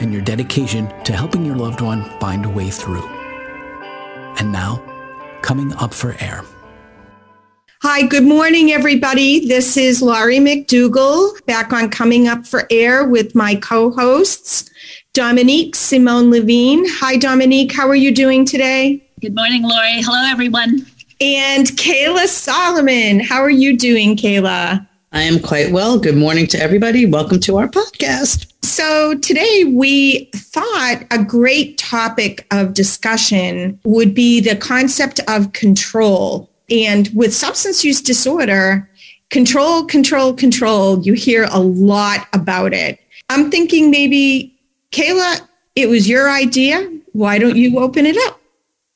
and your dedication to helping your loved one find a way through. And now, coming up for air. Hi, good morning, everybody. This is Laurie McDougall back on Coming Up for Air with my co-hosts, Dominique Simone Levine. Hi, Dominique. How are you doing today? Good morning, Laurie. Hello, everyone. And Kayla Solomon. How are you doing, Kayla? I am quite well. Good morning to everybody. Welcome to our podcast. So, today we thought a great topic of discussion would be the concept of control. And with substance use disorder, control, control, control, you hear a lot about it. I'm thinking maybe, Kayla, it was your idea. Why don't you open it up?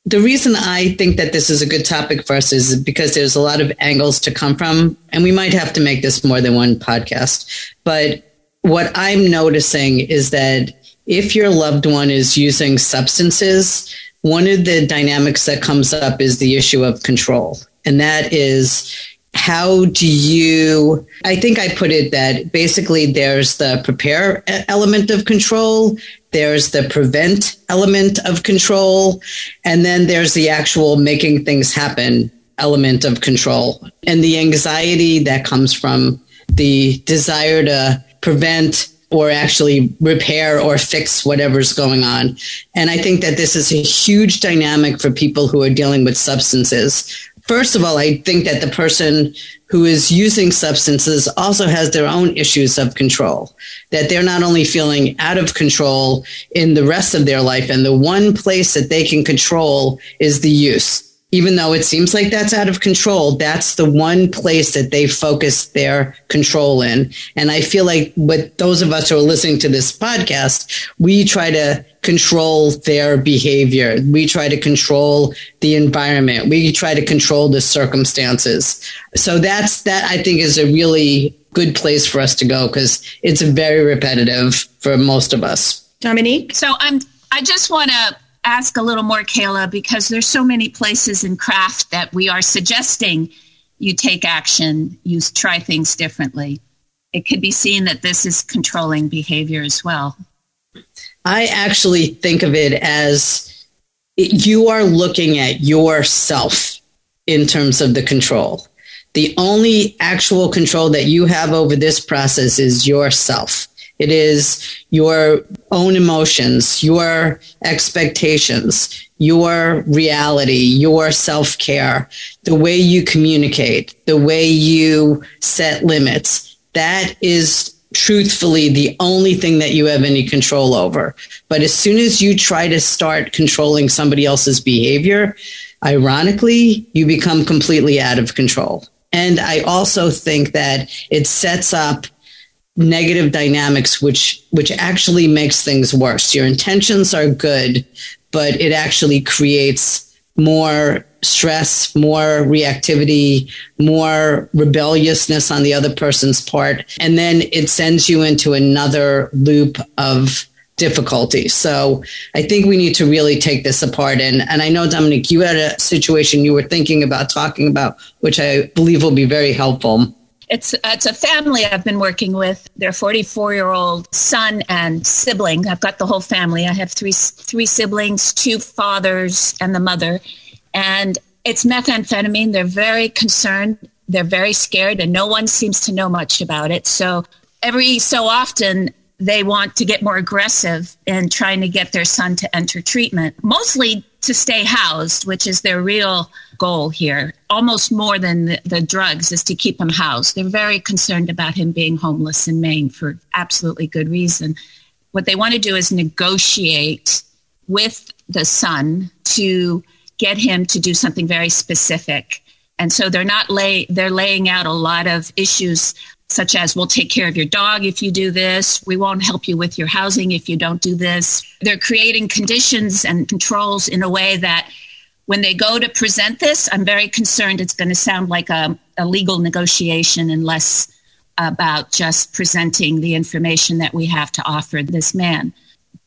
The reason I think that this is a good topic for us is because there's a lot of angles to come from, and we might have to make this more than one podcast. But what I'm noticing is that if your loved one is using substances, one of the dynamics that comes up is the issue of control. And that is how do you i think i put it that basically there's the prepare element of control there's the prevent element of control and then there's the actual making things happen element of control and the anxiety that comes from the desire to prevent or actually repair or fix whatever's going on. And I think that this is a huge dynamic for people who are dealing with substances. First of all, I think that the person who is using substances also has their own issues of control, that they're not only feeling out of control in the rest of their life, and the one place that they can control is the use even though it seems like that's out of control, that's the one place that they focus their control in. And I feel like with those of us who are listening to this podcast, we try to control their behavior. We try to control the environment. We try to control the circumstances. So that's, that I think is a really good place for us to go because it's very repetitive for most of us. Dominique? So I'm, I just want to ask a little more, Kayla, because there's so many places in craft that we are suggesting you take action, you try things differently. It could be seen that this is controlling behavior as well. I actually think of it as you are looking at yourself in terms of the control. The only actual control that you have over this process is yourself. It is your own emotions, your expectations, your reality, your self care, the way you communicate, the way you set limits. That is truthfully the only thing that you have any control over. But as soon as you try to start controlling somebody else's behavior, ironically, you become completely out of control. And I also think that it sets up negative dynamics which which actually makes things worse. Your intentions are good but it actually creates more stress more reactivity more rebelliousness on the other person's part and then it sends you into another loop of difficulty. So i think we need to really take this apart. And and i know Dominique you had a situation you were thinking about talking about which i believe will be very helpful it's it's a family I've been working with. Their 44 year old son and sibling. I've got the whole family. I have three three siblings, two fathers, and the mother. And it's methamphetamine. They're very concerned. They're very scared, and no one seems to know much about it. So every so often, they want to get more aggressive in trying to get their son to enter treatment, mostly to stay housed, which is their real goal here. Almost more than the, the, drugs is to keep him housed. They're very concerned about him being homeless in Maine for absolutely good reason. What they want to do is negotiate with the son to get him to do something very specific. And so they're not lay they're laying out a lot of issues such as we'll take care of your dog if you do this, we won't help you with your housing if you don't do this. They're creating conditions and controls in a way that when they go to present this, I'm very concerned it's going to sound like a, a legal negotiation and less about just presenting the information that we have to offer this man.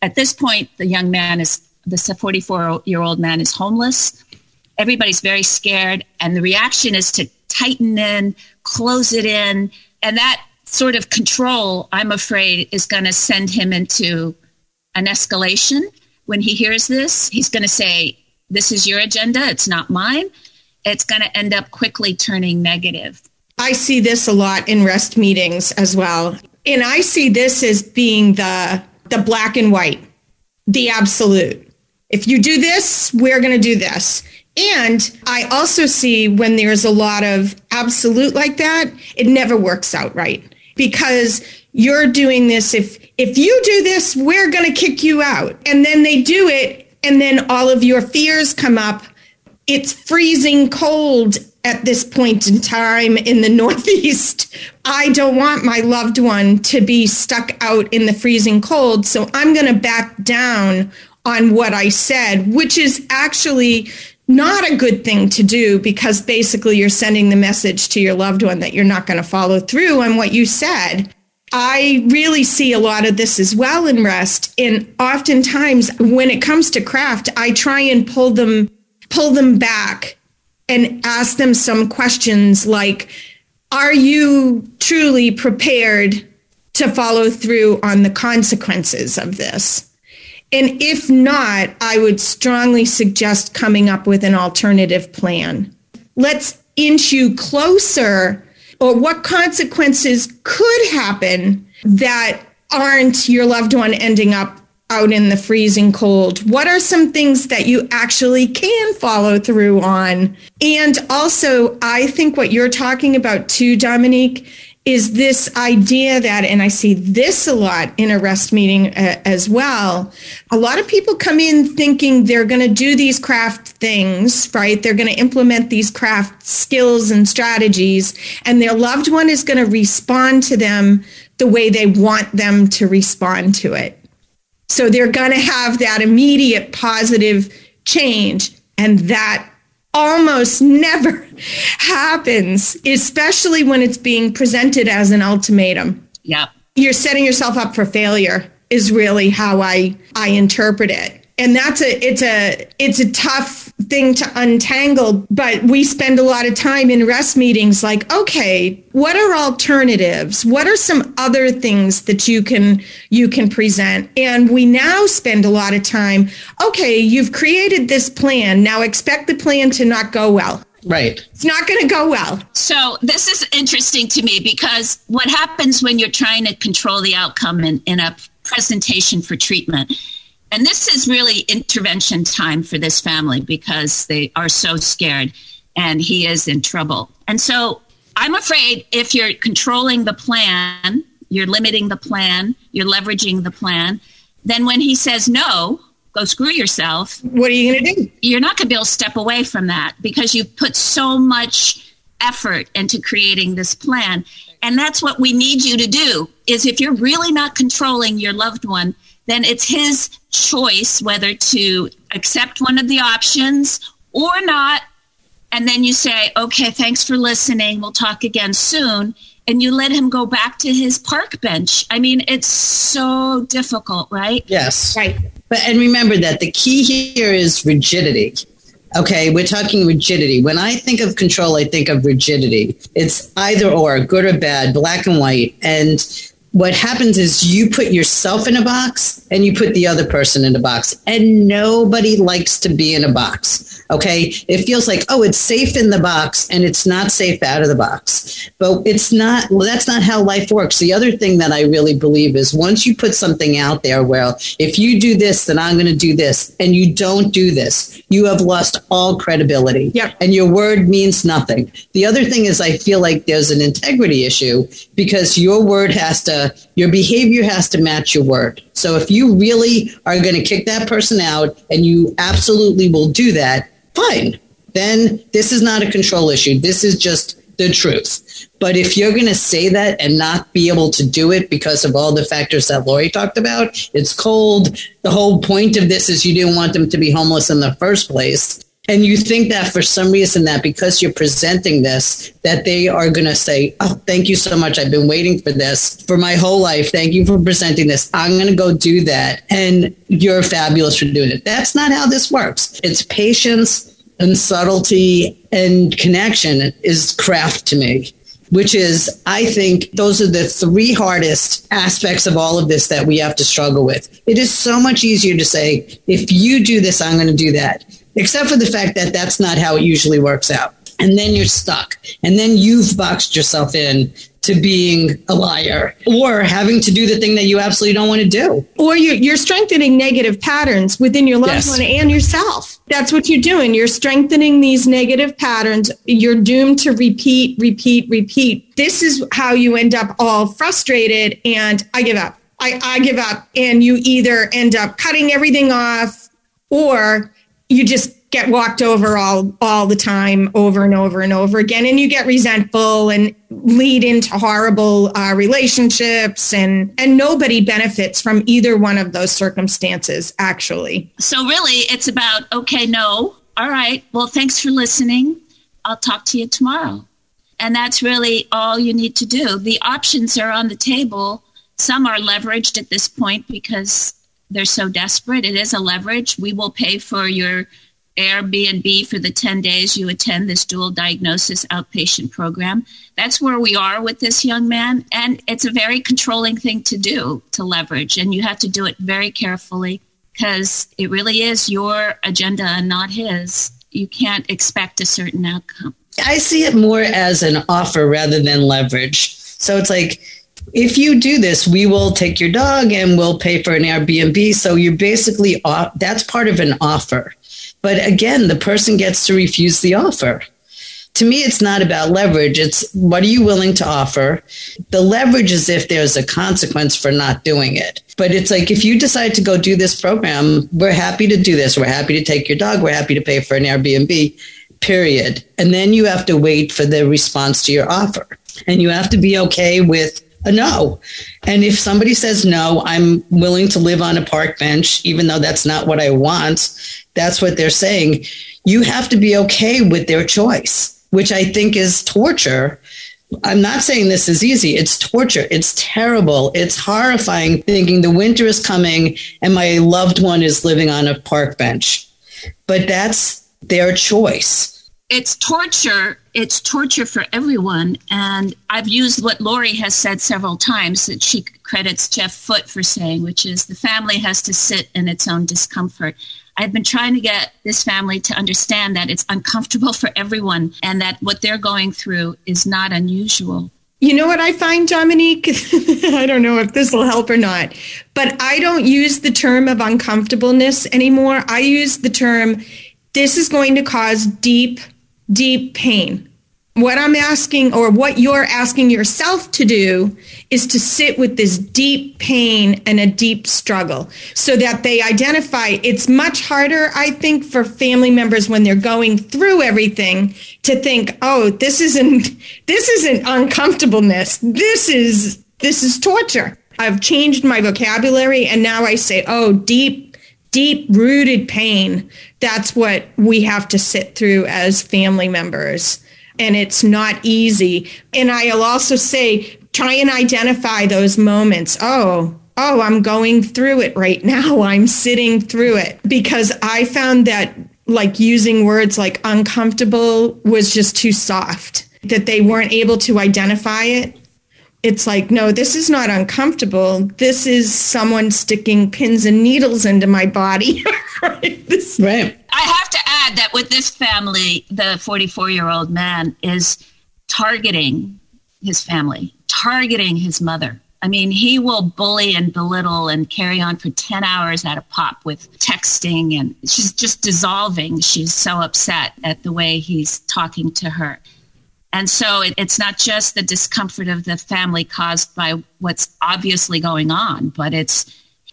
At this point, the young man is, the 44 year old man is homeless. Everybody's very scared, and the reaction is to tighten in, close it in, and that sort of control, I'm afraid, is going to send him into an escalation. When he hears this, he's going to say, This is your agenda, it's not mine. It's going to end up quickly turning negative. I see this a lot in rest meetings as well. And I see this as being the the black and white, the absolute. If you do this, we're going to do this. And I also see when there's a lot of absolute like that, it never works out right because you're doing this if if you do this, we're going to kick you out. And then they do it and then all of your fears come up. It's freezing cold at this point in time in the Northeast. I don't want my loved one to be stuck out in the freezing cold. So I'm going to back down on what I said, which is actually not a good thing to do because basically you're sending the message to your loved one that you're not going to follow through on what you said. I really see a lot of this as well in rest. And oftentimes when it comes to craft, I try and pull them pull them back and ask them some questions like are you truly prepared to follow through on the consequences of this? And if not, I would strongly suggest coming up with an alternative plan. Let's inch you closer, or what consequences could happen that aren't your loved one ending up out in the freezing cold? What are some things that you actually can follow through on? And also, I think what you're talking about too, Dominique, is this idea that, and I see this a lot in a rest meeting uh, as well. A lot of people come in thinking they're going to do these craft things, right? They're going to implement these craft skills and strategies, and their loved one is going to respond to them the way they want them to respond to it. So they're going to have that immediate positive change, and that almost never happens, especially when it's being presented as an ultimatum. Yeah. You're setting yourself up for failure is really how I I interpret it. And that's a it's a it's a tough thing to untangle, but we spend a lot of time in rest meetings like, okay, what are alternatives? What are some other things that you can you can present? And we now spend a lot of time, okay, you've created this plan. Now expect the plan to not go well. Right. It's not going to go well. So this is interesting to me because what happens when you're trying to control the outcome in, in a presentation for treatment and this is really intervention time for this family because they are so scared and he is in trouble. And so I'm afraid if you're controlling the plan, you're limiting the plan, you're leveraging the plan, then when he says no, go screw yourself. What are you going to do? You're not going to be able to step away from that because you've put so much effort into creating this plan. And that's what we need you to do is if you're really not controlling your loved one, then it's his choice whether to accept one of the options or not. And then you say, okay, thanks for listening. We'll talk again soon. And you let him go back to his park bench. I mean, it's so difficult, right? Yes. Right. But and remember that the key here is rigidity. Okay, we're talking rigidity. When I think of control, I think of rigidity. It's either or, good or bad, black and white. And what happens is you put yourself in a box and you put the other person in a box. And nobody likes to be in a box okay? It feels like oh it's safe in the box and it's not safe out of the box. But it's not well that's not how life works. The other thing that i really believe is once you put something out there well if you do this then i'm going to do this. And you don't do this. You have lost all credibility. Yep. and your word means nothing. The other thing is i feel like there's an integrity issue because your word has to your behavior has to match your word. So if you really are going to kick that person out and you absolutely will do that, fine. Then this is not a control issue. This is just the truth. But if you're going to say that and not be able to do it because of all the factors that Laurie talked about, it's cold. The whole point of this is you didn't want them to be homeless in the first place. And you think that for some reason that because you're presenting this, that they are going to say, Oh, thank you so much. I've been waiting for this for my whole life. Thank you for presenting this. I'm going to go do that. And you're fabulous for doing it. That's not how this works. It's patience and subtlety and connection is craft to me which is, I think, those are the three hardest aspects of all of this that we have to struggle with. It is so much easier to say, if you do this, I'm going to do that except for the fact that that's not how it usually works out. And then you're stuck. And then you've boxed yourself in to being a liar or having to do the thing that you absolutely don't want to do. Or you're, you're strengthening negative patterns within your loved yes. one and yourself. That's what you're doing. You're strengthening these negative patterns. You're doomed to repeat, repeat, repeat. This is how you end up all frustrated and I give up. I, I give up. And you either end up cutting everything off or you just get walked over all all the time over and over and over again and you get resentful and lead into horrible uh, relationships and and nobody benefits from either one of those circumstances actually. So really it's about okay no all right well thanks for listening. I'll talk to you tomorrow. And that's really all you need to do. The options are on the table. Some are leveraged at this point because they're so desperate. It is a leverage. We will pay for your Airbnb for the 10 days you attend this dual diagnosis outpatient program. That's where we are with this young man. And it's a very controlling thing to do to leverage. And you have to do it very carefully because it really is your agenda and not his. You can't expect a certain outcome. I see it more as an offer rather than leverage. So it's like, if you do this, we will take your dog and we'll pay for an Airbnb. So you're basically off, that's part of an offer. But again, the person gets to refuse the offer. To me, it's not about leverage. It's what are you willing to offer? The leverage is if there's a consequence for not doing it. But it's like if you decide to go do this program, we're happy to do this. We're happy to take your dog. We're happy to pay for an Airbnb, period. And then you have to wait for the response to your offer. And you have to be okay with a no. And if somebody says no, I'm willing to live on a park bench, even though that's not what I want, that's what they're saying. You have to be okay with their choice, which I think is torture. I'm not saying this is easy. It's torture. It's terrible. It's horrifying thinking the winter is coming and my loved one is living on a park bench. But that's their choice it's torture. It's torture for everyone. And I've used what Laurie has said several times that she credits Jeff Foote for saying, which is the family has to sit in its own discomfort. I've been trying to get this family to understand that it's uncomfortable for everyone and that what they're going through is not unusual. You know what I find, Dominique? I don't know if this will help or not, but I don't use the term of uncomfortableness anymore. I use the term, this is going to cause deep deep pain. What I'm asking, or what you're asking yourself to do, is to sit with this deep pain and a deep struggle so that they identify. It's much harder, I think, for family members when they're going through everything to think, oh, this isn't, this isn't uncomfortableness. This is, this is torture. I've changed my vocabulary and now I say, oh, deep deep rooted pain. That's what we have to sit through as family members. And it's not easy. And I'll also say, try and identify those moments. Oh, oh, I'm going through it right now. I'm sitting through it because I found that like using words like uncomfortable was just too soft, that they weren't able to identify it it's like, no, this is not uncomfortable. This is someone sticking pins and needles into my body. right? This- right. I have to add that with this family, the 44 year old man is targeting his family, targeting his mother. I mean, he will bully and belittle and carry on for 10 hours at a pop with texting, and she's just dissolving. She's so upset at the way he's talking to her. And so it, it's not just the discomfort of the family caused by what's obviously going on, but it's,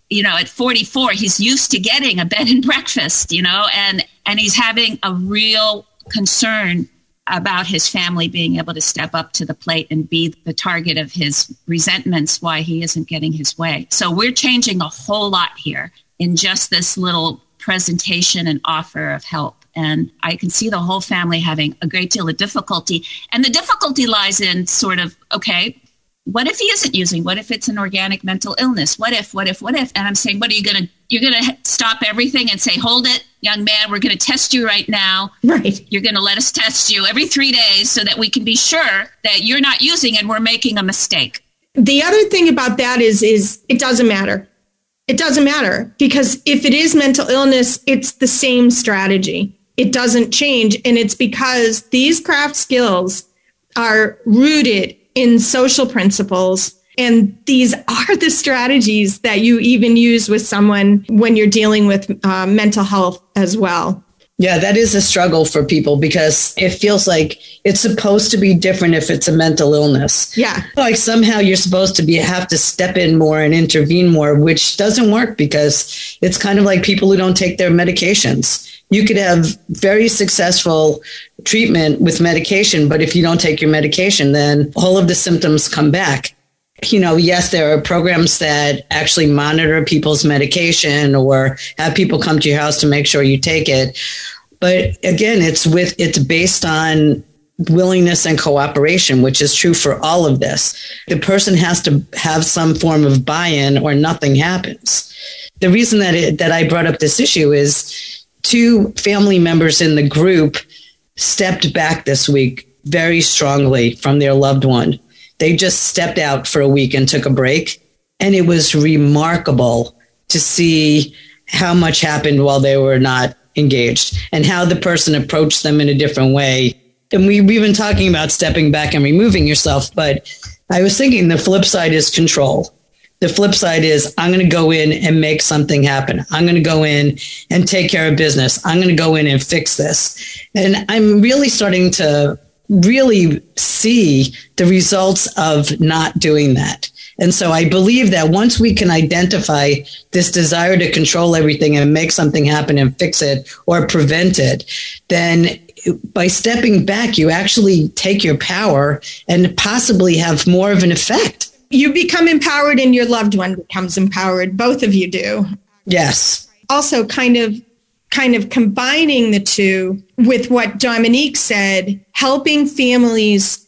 you know, at 44, he's used to getting a bed and breakfast, you know, and, and he's having a real concern about his family being able to step up to the plate and be the target of his resentments why he isn't getting his way. So we're changing a whole lot here in just this little presentation and offer of help. And I can see the whole family having a great deal of difficulty. And the difficulty lies in sort of, okay, what if he isn't using? What if it's an organic mental illness? What if, what if, what if? And I'm saying, what are you going to, you're going to stop everything and say, hold it, young man, we're going to test you right now. Right. You're going to let us test you every three days so that we can be sure that you're not using and we're making a mistake. The other thing about that is, is it doesn't matter. It doesn't matter because if it is mental illness, it's the same strategy. It doesn't change. And it's because these craft skills are rooted in social principles. And these are the strategies that you even use with someone when you're dealing with uh, mental health as well. Yeah, that is a struggle for people because it feels like it's supposed to be different if it's a mental illness. Yeah. Like somehow you're supposed to be have to step in more and intervene more, which doesn't work because it's kind of like people who don't take their medications. You could have very successful treatment with medication, but if you don't take your medication, then all of the symptoms come back you know, yes, there are programs that actually monitor people's medication or have people come to your house to make sure you take it. But again, it's with it's based on willingness and cooperation, which is true for all of this. The person has to have some form of buy-in or nothing happens. The reason that it, that I brought up this issue is two family members in the group stepped back this week very strongly from their loved one they just stepped out for a week and took a break. And it was remarkable to see how much happened while they were not engaged and how the person approached them in a different way. And we, we've been talking about stepping back and removing yourself, but I was thinking the flip side is control. The flip side is I'm going to go in and make something happen. I'm going to go in and take care of business. I'm going to go in and fix this. And I'm really starting to really see the results of not doing that. And so I believe that once we can identify this desire to control everything and make something happen and fix it or prevent it, then by stepping back, you actually take your power and possibly have more of an effect. You become empowered and your loved one becomes empowered. Both of you do. Yes. Also, kind of kind of combining the two with what Dominique said, helping families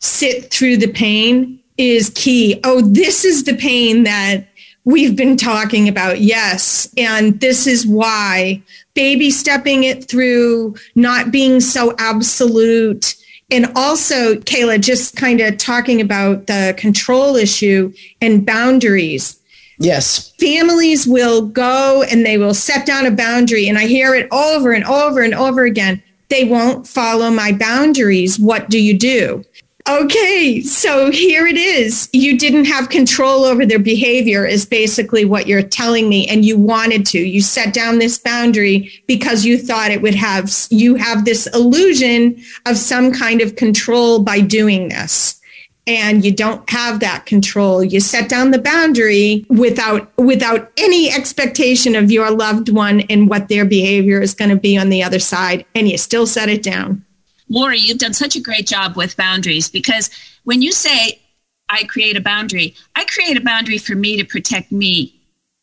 sit through the pain is key. Oh, this is the pain that we've been talking about. Yes. And this is why baby stepping it through, not being so absolute. And also, Kayla, just kind of talking about the control issue and boundaries Yes. Families will go and they will set down a boundary. And I hear it over and over and over again. They won't follow my boundaries. What do you do? Okay, so here it is. You didn't have control over their behavior, is basically what you're telling me. And you wanted to. You set down this boundary because you thought it would have, you have this illusion of some kind of control by doing this and you don't have that control you set down the boundary without without any expectation of your loved one and what their behavior is going to be on the other side and you still set it down Laurie you've done such a great job with boundaries because when you say i create a boundary i create a boundary for me to protect me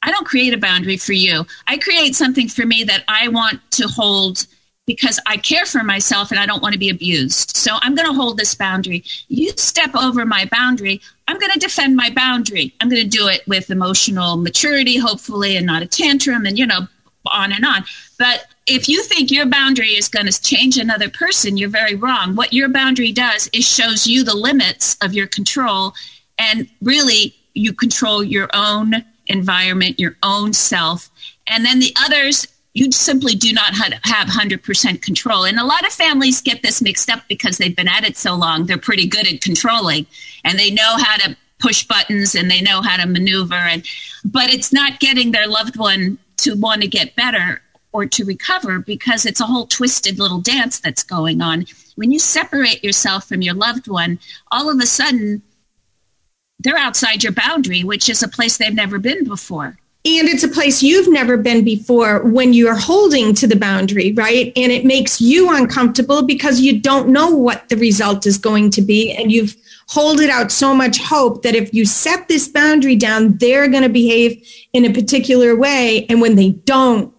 i don't create a boundary for you i create something for me that i want to hold because I care for myself and I don't want to be abused. So I'm going to hold this boundary. You step over my boundary, I'm going to defend my boundary. I'm going to do it with emotional maturity, hopefully, and not a tantrum and, you know, on and on. But if you think your boundary is going to change another person, you're very wrong. What your boundary does is shows you the limits of your control and really you control your own environment, your own self. And then the others you simply do not have 100% control. And a lot of families get this mixed up because they've been at it so long. They're pretty good at controlling and they know how to push buttons and they know how to maneuver. And, but it's not getting their loved one to want to get better or to recover because it's a whole twisted little dance that's going on. When you separate yourself from your loved one, all of a sudden they're outside your boundary, which is a place they've never been before and it's a place you've never been before when you're holding to the boundary, right? And it makes you uncomfortable because you don't know what the result is going to be. And you've holded out so much hope that if you set this boundary down, they're going to behave in a particular way. And when they don't,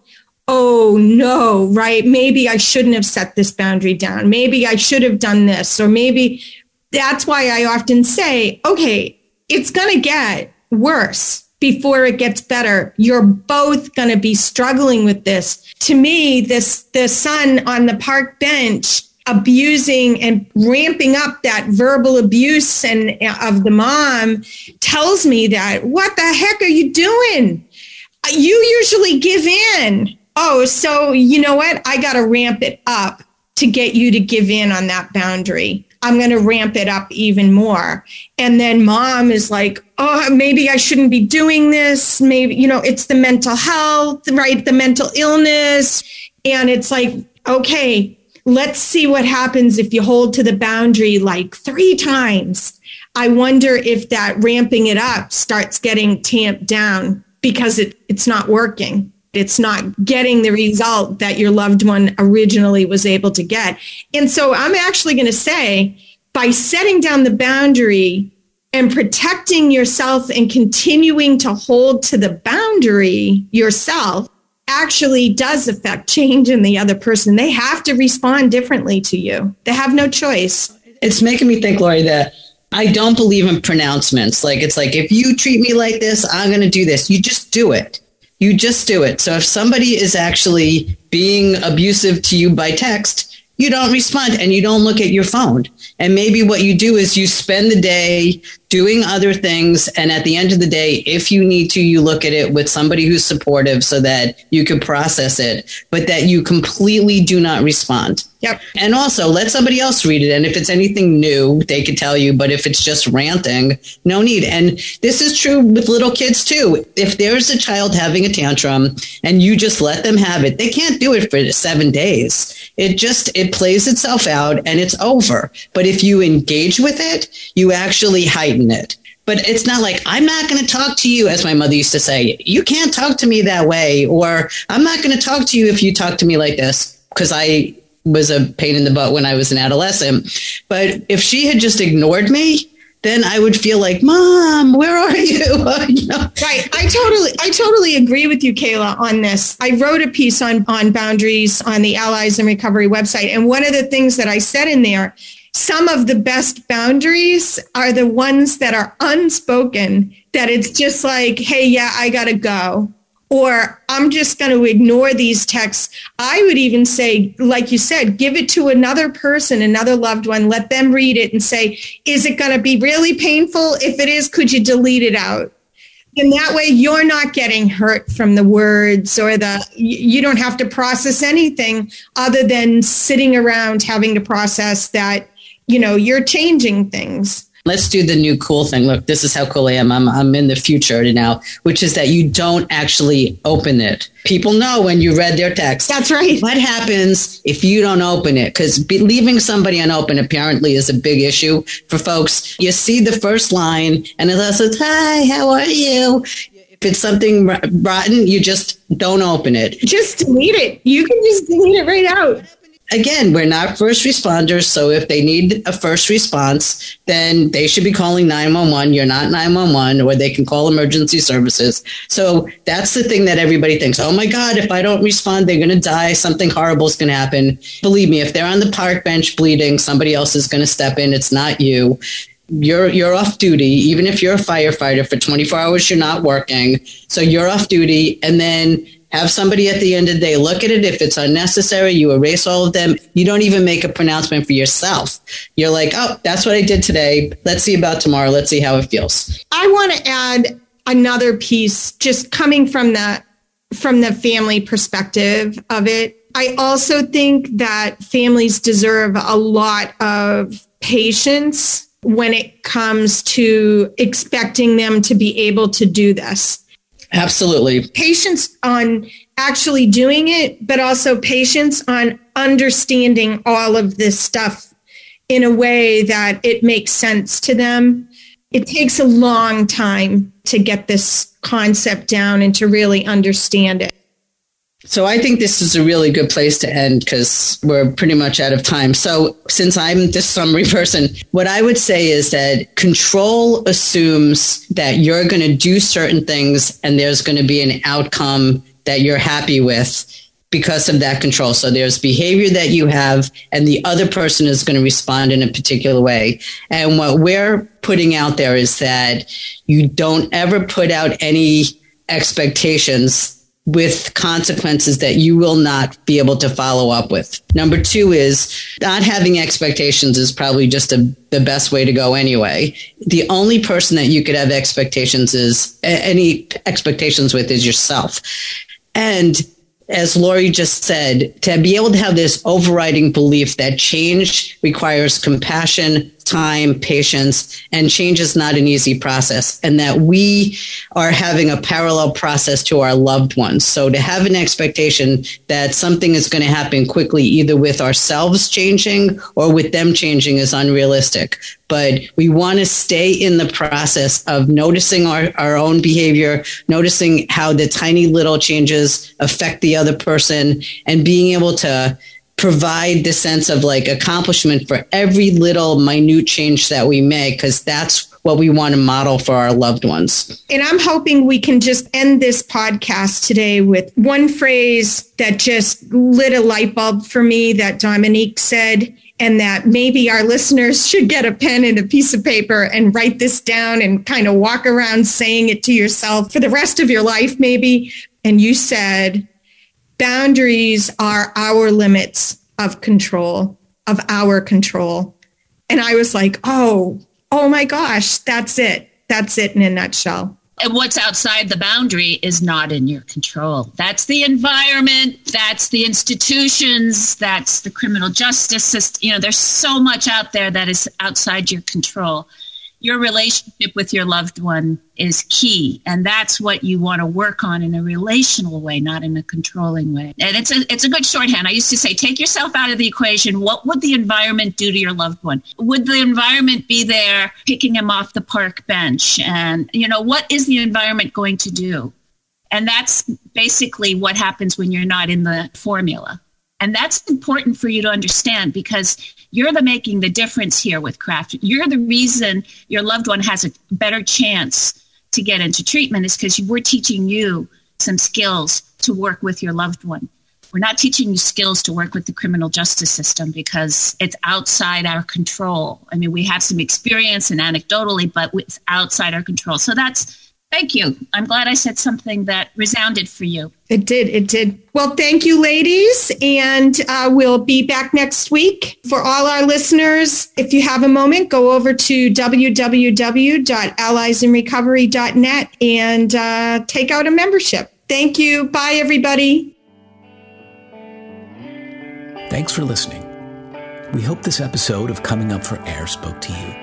oh no, right? Maybe I shouldn't have set this boundary down. Maybe I should have done this. Or maybe that's why I often say, okay, it's going to get worse before it gets better. You're both going to be struggling with this. To me, this the son on the park bench abusing and ramping up that verbal abuse and uh, of the mom tells me that what the heck are you doing? You usually give in. Oh, so you know what? I got to ramp it up to get you to give in on that boundary. I'm going to ramp it up even more. And then mom is like, oh, maybe I shouldn't be doing this. Maybe, you know, it's the mental health, right? The mental illness. And it's like, okay, let's see what happens if you hold to the boundary like three times. I wonder if that ramping it up starts getting tamped down because it, it's not working it's not getting the result that your loved one originally was able to get. And so I'm actually going to say by setting down the boundary and protecting yourself and continuing to hold to the boundary yourself actually does affect change in the other person. They have to respond differently to you. They have no choice. It's making me think, Laurie, that I don't believe in pronouncements. Like it's like if you treat me like this, I'm going to do this. You just do it you just do it. So if somebody is actually being abusive to you by text, you don't respond and you don't look at your phone. And maybe what you do is you spend the day doing other things. And at the end of the day, if you need to, you look at it with somebody who's supportive so that you can process it, but that you completely do not respond. Yep. And also let somebody else read it. And if it's anything new, they could tell you. But if it's just ranting, no need. And this is true with little kids too. If there's a child having a tantrum and you just let them have it, they can't do it for seven days. It just, it plays itself out and it's over. But if you engage with it, you actually heighten it. But it's not like, I'm not going to talk to you, as my mother used to say, you can't talk to me that way, or I'm not going to talk to you if you talk to me like this, because I was a pain in the butt when I was an adolescent. But if she had just ignored me, then I would feel like, Mom, where are you? you know? Right. I totally, I totally agree with you, Kayla, on this. I wrote a piece on on boundaries on the Allies in Recovery website, and one of the things that I said in there some of the best boundaries are the ones that are unspoken, that it's just like, hey, yeah, I got to go. Or I'm just going to ignore these texts. I would even say, like you said, give it to another person, another loved one, let them read it and say, is it going to be really painful? If it is, could you delete it out? And that way you're not getting hurt from the words or the, you don't have to process anything other than sitting around having to process that you know, you're changing things. Let's do the new cool thing. Look, this is how cool I am. I'm, I'm in the future now, which is that you don't actually open it. People know when you read their text. That's right. What happens if you don't open it? Because leaving somebody unopened apparently is a big issue for folks. You see the first line and it says, Hi, how are you? If it's something rotten, you just don't open it. Just delete it. You can just delete it right out again, we're not first responders. So if they need a first response, then they should be calling 911. You're not 911, or they can call emergency services. So that's the thing that everybody thinks oh my God, if I don't respond, they're going to die. Something horrible is going to happen. Believe me, if they're on the park bench bleeding, somebody else is going to step in. It's not you you're you're off duty even if you're a firefighter for 24 hours you're not working so you're off duty and then have somebody at the end of the day look at it. If it's unnecessary, you erase all of them. You don't even make a pronouncement for yourself. You're like, oh, that's what I did today. Let's see about tomorrow. Let's see how it feels. I want to add another piece just coming from the from the family perspective of it. I also think that families deserve a lot of patience when it comes to expecting them to be able to do this Absolutely. Patience on actually doing it, but also patience on understanding all of this stuff in a way that it makes sense to them. it takes a long time to get this concept down and to really understand it. So I think this is a really good place to end because we're pretty much out of time. So since I'm this summary person, what I would say is that control assumes that you're going to do certain things and there's going to be an outcome that you're happy with because of that control. So there's behavior that you have and the other person is going to respond in a particular way. And what we're putting out there is that you don't ever put out any expectations with consequences that you will not be able to follow up with. Number two is not having expectations is probably just a, the best way to go anyway. The only person that you could have expectations is any expectations with is yourself. And as Laurie just said, to be able to have this overriding belief that change requires compassion, time, patience, and change is not an easy process, and that we are having a parallel process to our loved ones. So to have an expectation that something is going to happen quickly, either with ourselves changing or with them changing, is unrealistic. But we want to stay in the process of noticing our, our own behavior, noticing how the tiny little changes affect the other person, and being able to provide the sense of like accomplishment for every little minute change that we make because that's what we want to model for our loved ones. And I'm hoping we can just end this podcast today with one phrase that just lit a light bulb for me that Dominique said, and that maybe our listeners should get a pen and a piece of paper and write this down and kind of walk around saying it to yourself for the rest of your life, maybe. And you said, boundaries are our limits of control, of our control. And I was like, oh, oh my gosh, that's it. That's it in a nutshell. And what's outside the boundary is not in your control. That's the environment, that's the institutions, that's the criminal justice system. You know, there's so much out there that is outside your control your relationship with your loved one is key and that's what you want to work on in a relational way not in a controlling way. And it's a it's a good shorthand. I used to say take yourself out of the equation. What would the environment do to your loved one? Would the environment be there picking him off the park bench? And you know what is the environment going to do? And that's basically what happens when you're not in the formula and that's important for you to understand because you're the making the difference here with craft. You're the reason your loved one has a better chance to get into treatment is because we're teaching you some skills to work with your loved one. We're not teaching you skills to work with the criminal justice system because it's outside our control. I mean, we have some experience and anecdotally, but it's outside our control. So that's Thank you. I'm glad I said something that resounded for you. It did. It did. Well, thank you, ladies. And uh, we'll be back next week. For all our listeners, if you have a moment, go over to www.alliesinrecovery.net and uh, take out a membership. Thank you. Bye, everybody. Thanks for listening. We hope this episode of Coming Up for Air spoke to you.